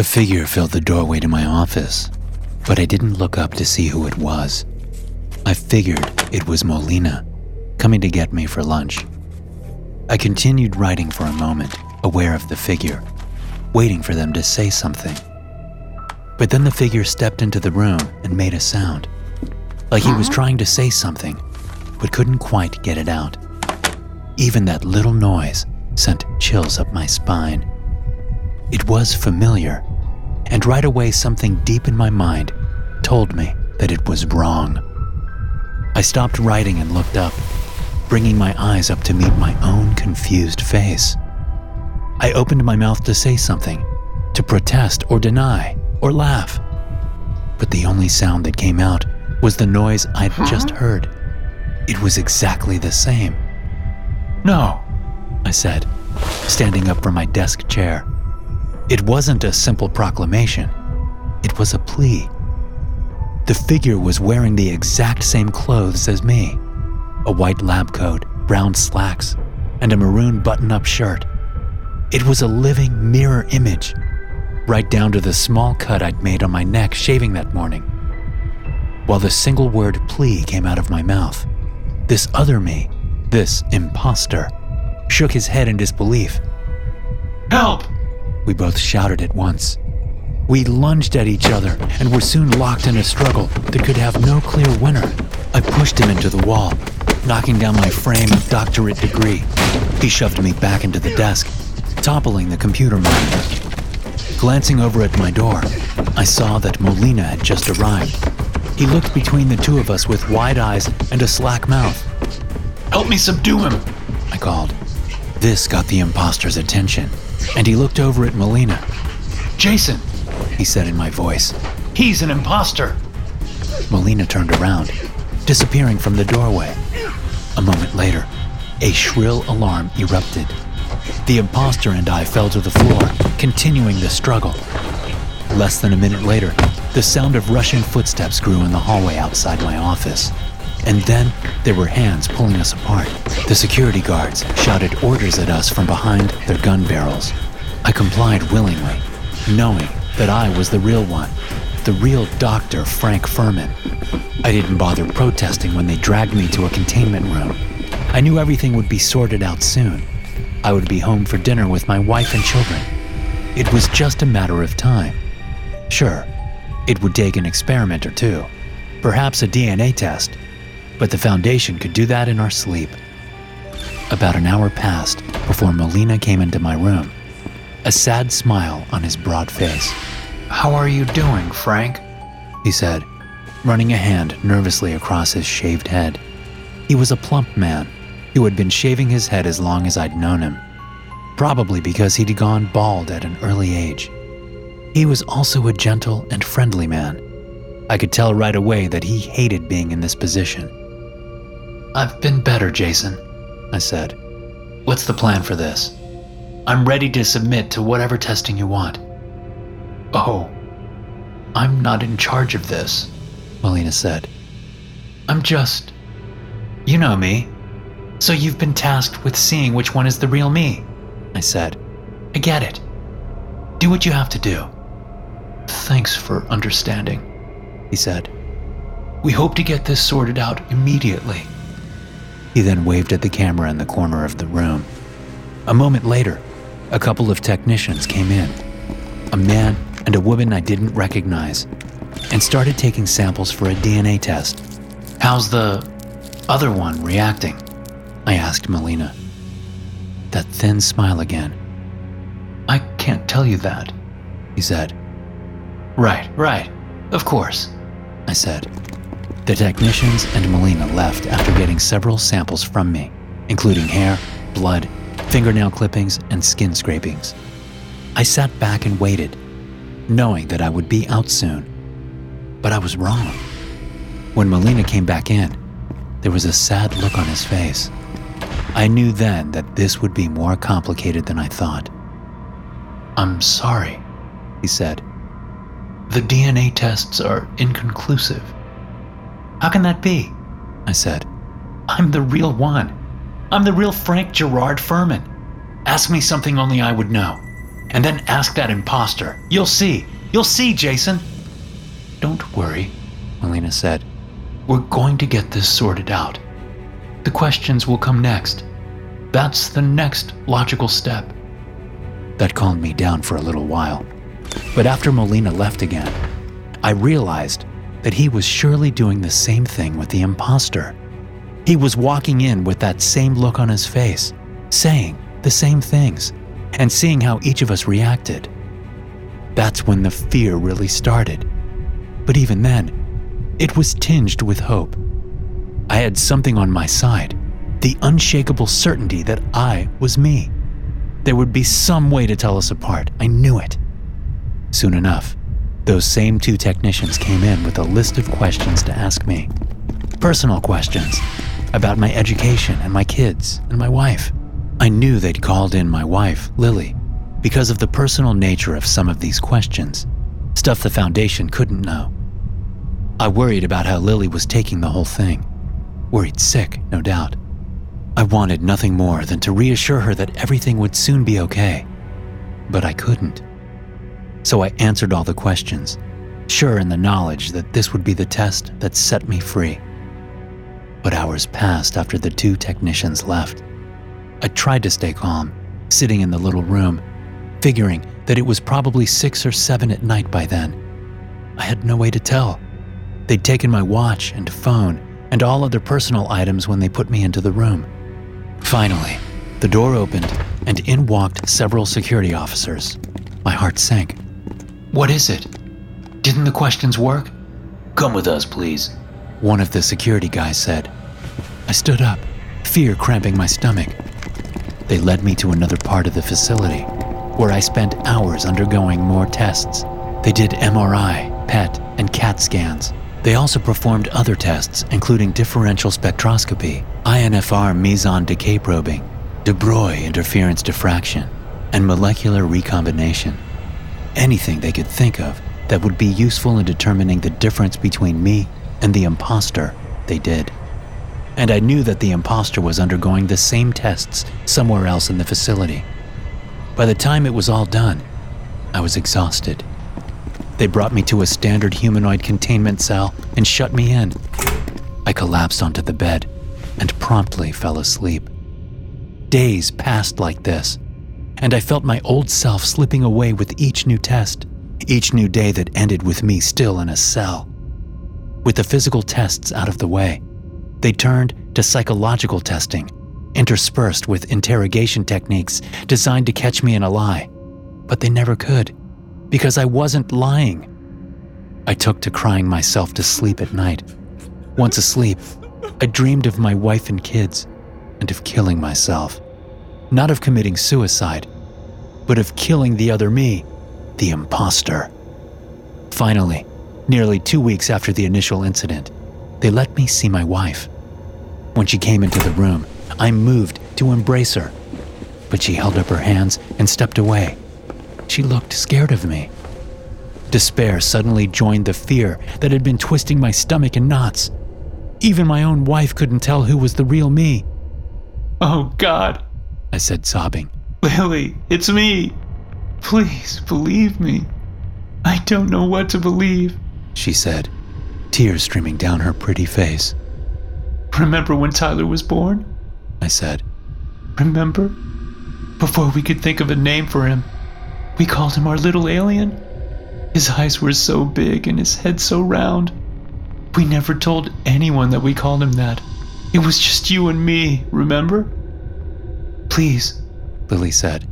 A figure filled the doorway to my office, but I didn't look up to see who it was. I figured it was Molina, coming to get me for lunch. I continued writing for a moment, aware of the figure, waiting for them to say something. But then the figure stepped into the room and made a sound, like he was uh-huh. trying to say something, but couldn't quite get it out. Even that little noise sent chills up my spine. It was familiar, and right away something deep in my mind told me that it was wrong. I stopped writing and looked up, bringing my eyes up to meet my own confused face. I opened my mouth to say something, to protest or deny or laugh. But the only sound that came out was the noise I'd just heard. It was exactly the same. No, I said, standing up from my desk chair. It wasn't a simple proclamation, it was a plea. The figure was wearing the exact same clothes as me a white lab coat, brown slacks, and a maroon button up shirt. It was a living mirror image, right down to the small cut I'd made on my neck shaving that morning. While the single word plea came out of my mouth, this other me, this imposter, shook his head in disbelief. Help! We both shouted at once. We lunged at each other and were soon locked in a struggle that could have no clear winner. I pushed him into the wall, knocking down my frame and doctorate degree. He shoved me back into the desk, toppling the computer monitor. Glancing over at my door, I saw that Molina had just arrived. He looked between the two of us with wide eyes and a slack mouth. Help me subdue him, I called. This got the imposter's attention, and he looked over at Molina. Jason, he said in my voice, he's an imposter. Molina turned around, disappearing from the doorway. A moment later, a shrill alarm erupted. The imposter and I fell to the floor, continuing the struggle. Less than a minute later, the sound of rushing footsteps grew in the hallway outside my office. And then there were hands pulling us apart. The security guards shouted orders at us from behind their gun barrels. I complied willingly, knowing that I was the real one, the real Dr. Frank Furman. I didn't bother protesting when they dragged me to a containment room. I knew everything would be sorted out soon. I would be home for dinner with my wife and children. It was just a matter of time. Sure, it would take an experiment or two, perhaps a DNA test, but the Foundation could do that in our sleep. About an hour passed before Molina came into my room, a sad smile on his broad face. How are you doing, Frank? He said, running a hand nervously across his shaved head. He was a plump man who had been shaving his head as long as I'd known him, probably because he'd gone bald at an early age. He was also a gentle and friendly man. I could tell right away that he hated being in this position. I've been better, Jason, I said. What's the plan for this? I'm ready to submit to whatever testing you want. Oh, I'm not in charge of this, Molina said. I'm just. You know me. So you've been tasked with seeing which one is the real me, I said. I get it. Do what you have to do. Thanks for understanding, he said. We hope to get this sorted out immediately. He then waved at the camera in the corner of the room. A moment later, a couple of technicians came in. a man, and a woman I didn't recognize, and started taking samples for a DNA test. How's the other one reacting? I asked Molina. That thin smile again. I can't tell you that, he said. Right, right, of course, I said. The technicians and Molina left after getting several samples from me, including hair, blood, fingernail clippings, and skin scrapings. I sat back and waited, knowing that I would be out soon. But I was wrong. When Molina came back in, there was a sad look on his face. I knew then that this would be more complicated than I thought. I'm sorry, he said. The DNA tests are inconclusive. How can that be? I said. I'm the real one. I'm the real Frank Gerard Furman. Ask me something only I would know. And then ask that impostor. You'll see. You'll see, Jason. Don't worry, Molina said. We're going to get this sorted out. The questions will come next. That's the next logical step. That calmed me down for a little while. But after Molina left again, I realized that he was surely doing the same thing with the impostor. He was walking in with that same look on his face, saying the same things, and seeing how each of us reacted. That's when the fear really started. But even then, it was tinged with hope. I had something on my side the unshakable certainty that I was me. There would be some way to tell us apart. I knew it. Soon enough, those same two technicians came in with a list of questions to ask me. Personal questions about my education and my kids and my wife. I knew they'd called in my wife, Lily, because of the personal nature of some of these questions, stuff the Foundation couldn't know. I worried about how Lily was taking the whole thing. Worried sick, no doubt. I wanted nothing more than to reassure her that everything would soon be okay. But I couldn't. So I answered all the questions, sure in the knowledge that this would be the test that set me free. But hours passed after the two technicians left. I tried to stay calm, sitting in the little room, figuring that it was probably six or seven at night by then. I had no way to tell. They'd taken my watch and phone and all other personal items when they put me into the room. Finally, the door opened and in walked several security officers. My heart sank. What is it? Didn't the questions work? Come with us, please, one of the security guys said. I stood up, fear cramping my stomach. They led me to another part of the facility, where I spent hours undergoing more tests. They did MRI, PET, and CAT scans. They also performed other tests, including differential spectroscopy, INFR meson decay probing, de Broglie interference diffraction, and molecular recombination. Anything they could think of that would be useful in determining the difference between me and the impostor, they did. And I knew that the impostor was undergoing the same tests somewhere else in the facility. By the time it was all done, I was exhausted. They brought me to a standard humanoid containment cell and shut me in. I collapsed onto the bed and promptly fell asleep. Days passed like this, and I felt my old self slipping away with each new test, each new day that ended with me still in a cell. With the physical tests out of the way, they turned to psychological testing, interspersed with interrogation techniques designed to catch me in a lie. But they never could because I wasn't lying. I took to crying myself to sleep at night. Once asleep, I dreamed of my wife and kids and of killing myself. Not of committing suicide, but of killing the other me, the impostor. Finally, nearly two weeks after the initial incident, they let me see my wife. When she came into the room, I moved to embrace her, but she held up her hands and stepped away. She looked scared of me. Despair suddenly joined the fear that had been twisting my stomach in knots. Even my own wife couldn't tell who was the real me. Oh, God, I said, sobbing. Lily, it's me. Please believe me. I don't know what to believe, she said, tears streaming down her pretty face. Remember when Tyler was born? I said. Remember? Before we could think of a name for him, We called him our little alien. His eyes were so big and his head so round. We never told anyone that we called him that. It was just you and me, remember? Please, Lily said.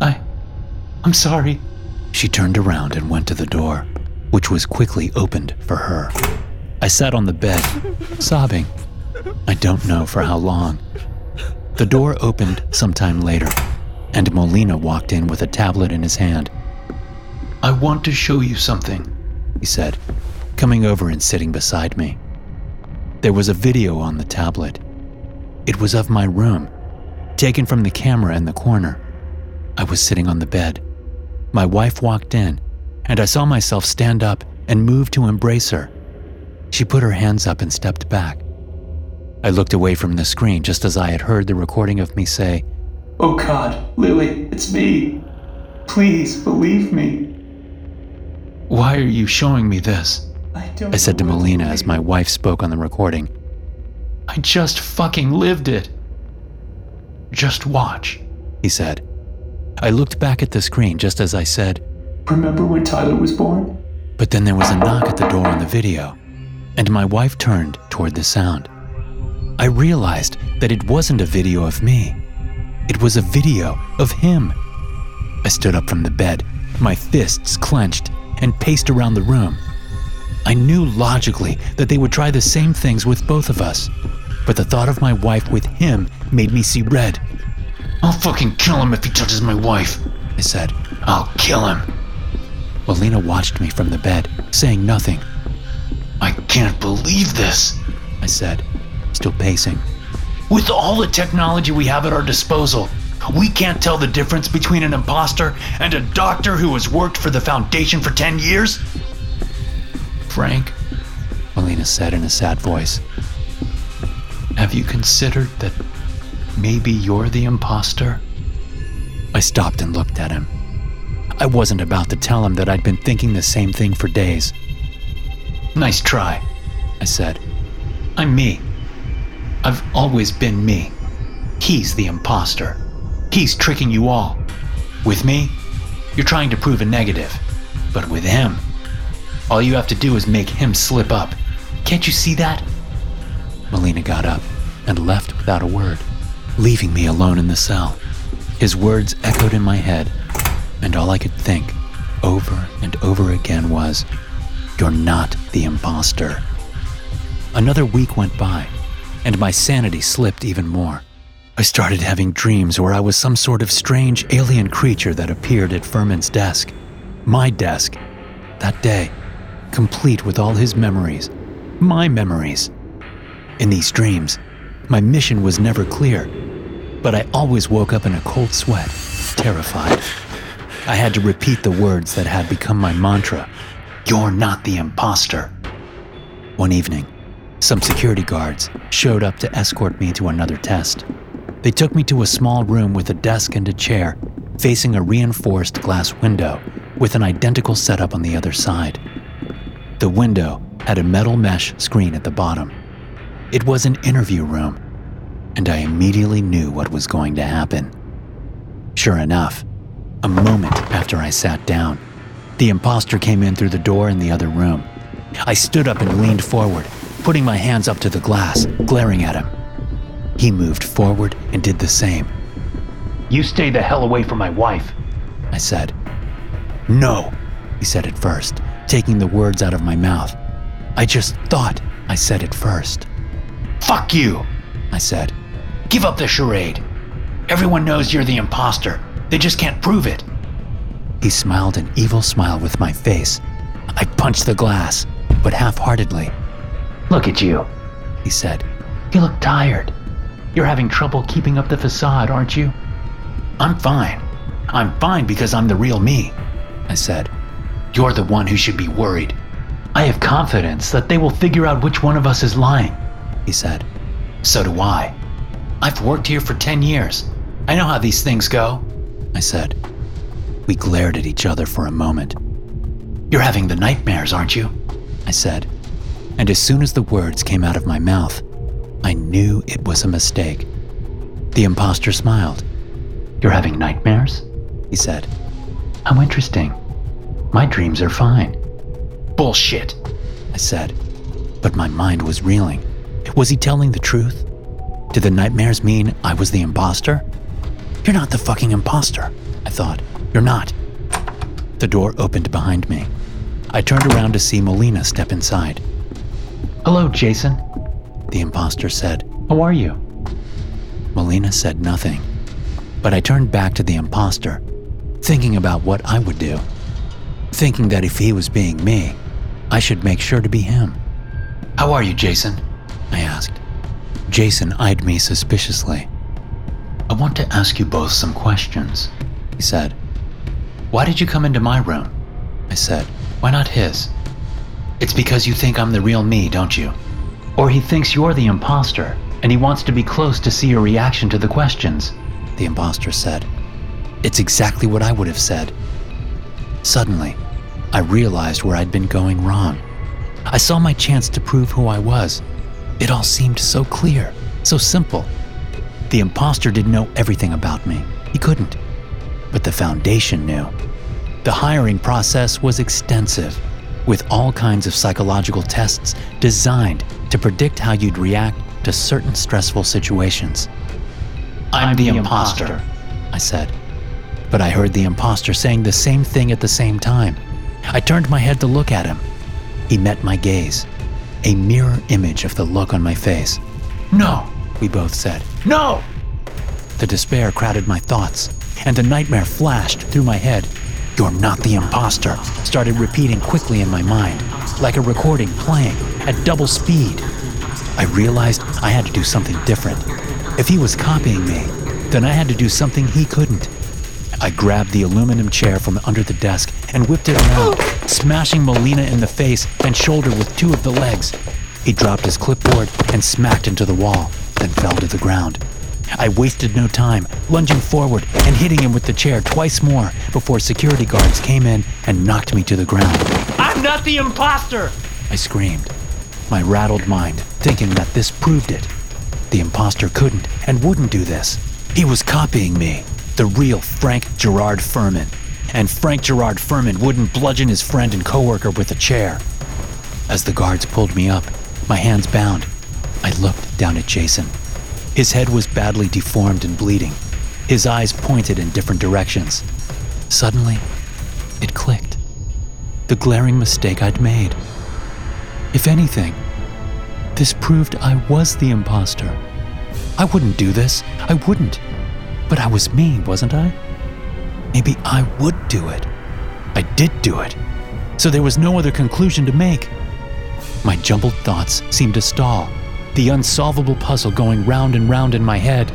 I. I'm sorry. She turned around and went to the door, which was quickly opened for her. I sat on the bed, sobbing. I don't know for how long. The door opened sometime later, and Molina walked in with a tablet in his hand. I want to show you something, he said, coming over and sitting beside me. There was a video on the tablet. It was of my room, taken from the camera in the corner. I was sitting on the bed. My wife walked in, and I saw myself stand up and move to embrace her. She put her hands up and stepped back. I looked away from the screen just as I had heard the recording of me say, Oh God, Lily, it's me. Please believe me. Why are you showing me this? I, I said to Molina as my wife spoke on the recording. I just fucking lived it. Just watch, he said. I looked back at the screen just as I said, Remember when Tyler was born? But then there was a knock at the door on the video, and my wife turned toward the sound. I realized that it wasn't a video of me, it was a video of him. I stood up from the bed, my fists clenched, and paced around the room. I knew logically that they would try the same things with both of us, but the thought of my wife with him made me see red. I'll fucking kill him if he touches my wife, I said. I'll kill him. Molina watched me from the bed, saying nothing. I can't believe this, I said, still pacing. With all the technology we have at our disposal, we can't tell the difference between an impostor and a doctor who has worked for the Foundation for 10 years? Frank, Molina said in a sad voice, have you considered that maybe you're the impostor? I stopped and looked at him. I wasn't about to tell him that I'd been thinking the same thing for days. Nice try, I said. I'm me. I've always been me. He's the impostor. He's tricking you all. With me, you're trying to prove a negative. But with him, all you have to do is make him slip up. Can't you see that? Molina got up and left without a word, leaving me alone in the cell. His words echoed in my head, and all I could think over and over again was, You're not the impostor. Another week went by, and my sanity slipped even more. I started having dreams where I was some sort of strange alien creature that appeared at Furman's desk. My desk. That day complete with all his memories, my memories. In these dreams, my mission was never clear, but I always woke up in a cold sweat, terrified. I had to repeat the words that had become my mantra You're not the imposter. One evening, some security guards showed up to escort me to another test. They took me to a small room with a desk and a chair, facing a reinforced glass window with an identical setup on the other side. The window had a metal mesh screen at the bottom. It was an interview room, and I immediately knew what was going to happen. Sure enough, a moment after I sat down, the impostor came in through the door in the other room. I stood up and leaned forward, putting my hands up to the glass, glaring at him. He moved forward and did the same. You stay the hell away from my wife, I said. No, he said at first, taking the words out of my mouth. I just thought I said it first. Fuck you, I said. Give up the charade. Everyone knows you're the impostor. They just can't prove it. He smiled an evil smile with my face. I punched the glass, but half heartedly. Look at you, he said. You look tired. You're having trouble keeping up the facade, aren't you? I'm fine. I'm fine because I'm the real me, I said. You're the one who should be worried. I have confidence that they will figure out which one of us is lying, he said. So do I. I've worked here for 10 years. I know how these things go, I said. We glared at each other for a moment. You're having the nightmares, aren't you? I said. And as soon as the words came out of my mouth, I knew it was a mistake. The impostor smiled. You're having nightmares? He said. How interesting. My dreams are fine. Bullshit, I said, but my mind was reeling. Was he telling the truth? Did the nightmares mean I was the imposter? You're not the fucking imposter, I thought. You're not. The door opened behind me. I turned around to see Molina step inside. Hello, Jason, the imposter said. How are you? Molina said nothing, but I turned back to the imposter, thinking about what I would do. Thinking that if he was being me, I should make sure to be him. How are you, Jason? I asked. Jason eyed me suspiciously. I want to ask you both some questions, he said. Why did you come into my room? I said. Why not his? It's because you think I'm the real me, don't you? Or he thinks you're the imposter, and he wants to be close to see your reaction to the questions, the imposter said. It's exactly what I would have said. Suddenly, I realized where I'd been going wrong. I saw my chance to prove who I was. It all seemed so clear, so simple. The imposter didn't know everything about me. He couldn't. But the foundation knew. The hiring process was extensive, with all kinds of psychological tests designed to predict how you'd react to certain stressful situations. I'm, I'm the, the imposter, imposter, I said. But I heard the imposter saying the same thing at the same time. I turned my head to look at him. He met my gaze, a mirror image of the look on my face. No, we both said. No! The despair crowded my thoughts, and a nightmare flashed through my head. You're not the imposter, started repeating quickly in my mind, like a recording playing at double speed. I realized I had to do something different. If he was copying me, then I had to do something he couldn't. I grabbed the aluminum chair from under the desk and whipped it around, smashing Molina in the face and shoulder with two of the legs. He dropped his clipboard and smacked into the wall, then fell to the ground. I wasted no time, lunging forward and hitting him with the chair twice more before security guards came in and knocked me to the ground. I'm not the imposter! I screamed, my rattled mind thinking that this proved it. The imposter couldn't and wouldn't do this. He was copying me the real Frank Gerard Furman. And Frank Gerard Furman wouldn't bludgeon his friend and coworker with a chair. As the guards pulled me up, my hands bound, I looked down at Jason. His head was badly deformed and bleeding, his eyes pointed in different directions. Suddenly, it clicked. The glaring mistake I'd made. If anything, this proved I was the imposter. I wouldn't do this. I wouldn't. But I was me, wasn't I? Maybe I would do it. I did do it. So there was no other conclusion to make. My jumbled thoughts seemed to stall, the unsolvable puzzle going round and round in my head.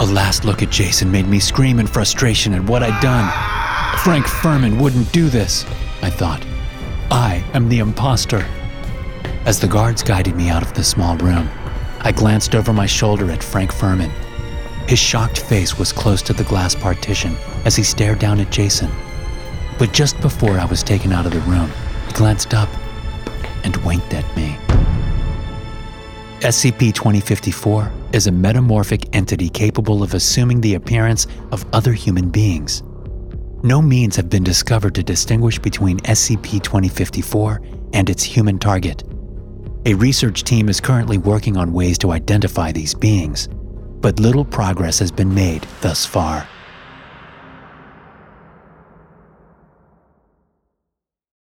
A last look at Jason made me scream in frustration at what I'd done. Frank Furman wouldn't do this, I thought. I am the imposter. As the guards guided me out of the small room, I glanced over my shoulder at Frank Furman. His shocked face was close to the glass partition as he stared down at Jason. But just before I was taken out of the room, he glanced up and winked at me. SCP 2054 is a metamorphic entity capable of assuming the appearance of other human beings. No means have been discovered to distinguish between SCP 2054 and its human target. A research team is currently working on ways to identify these beings but little progress has been made thus far.